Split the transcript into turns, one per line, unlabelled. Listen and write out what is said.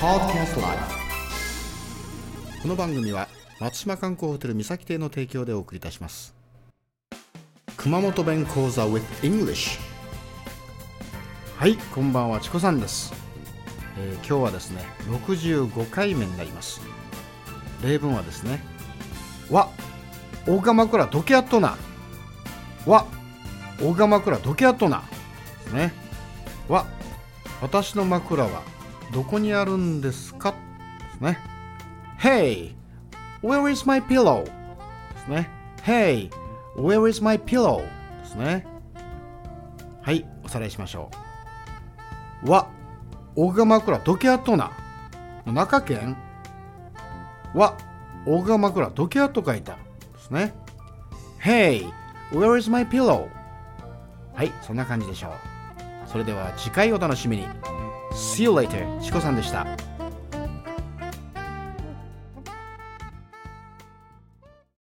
Podcast Live この番組は松島観光ホテル三崎邸の提供でお送りいたします。熊本弁講座 with English はいこんばんはチコさんです、えー今日はですね65回目になります。例文はですねわ大釜枕どけやっとな。わ大釜枕どけやっとな。ね。わ私の枕はどこにあるんですか？ですね。Hey where is my pillow? ですね。Hey where is my pillow? ですね。はいおさらいしましょう。わ大釜枕どけやっとな。中県。わ大釜枕どけやっと書いた。ですね。Hey where is my pillow? はいそんな感じでしょう。それでは次回お楽しみに。See you later チコさんでした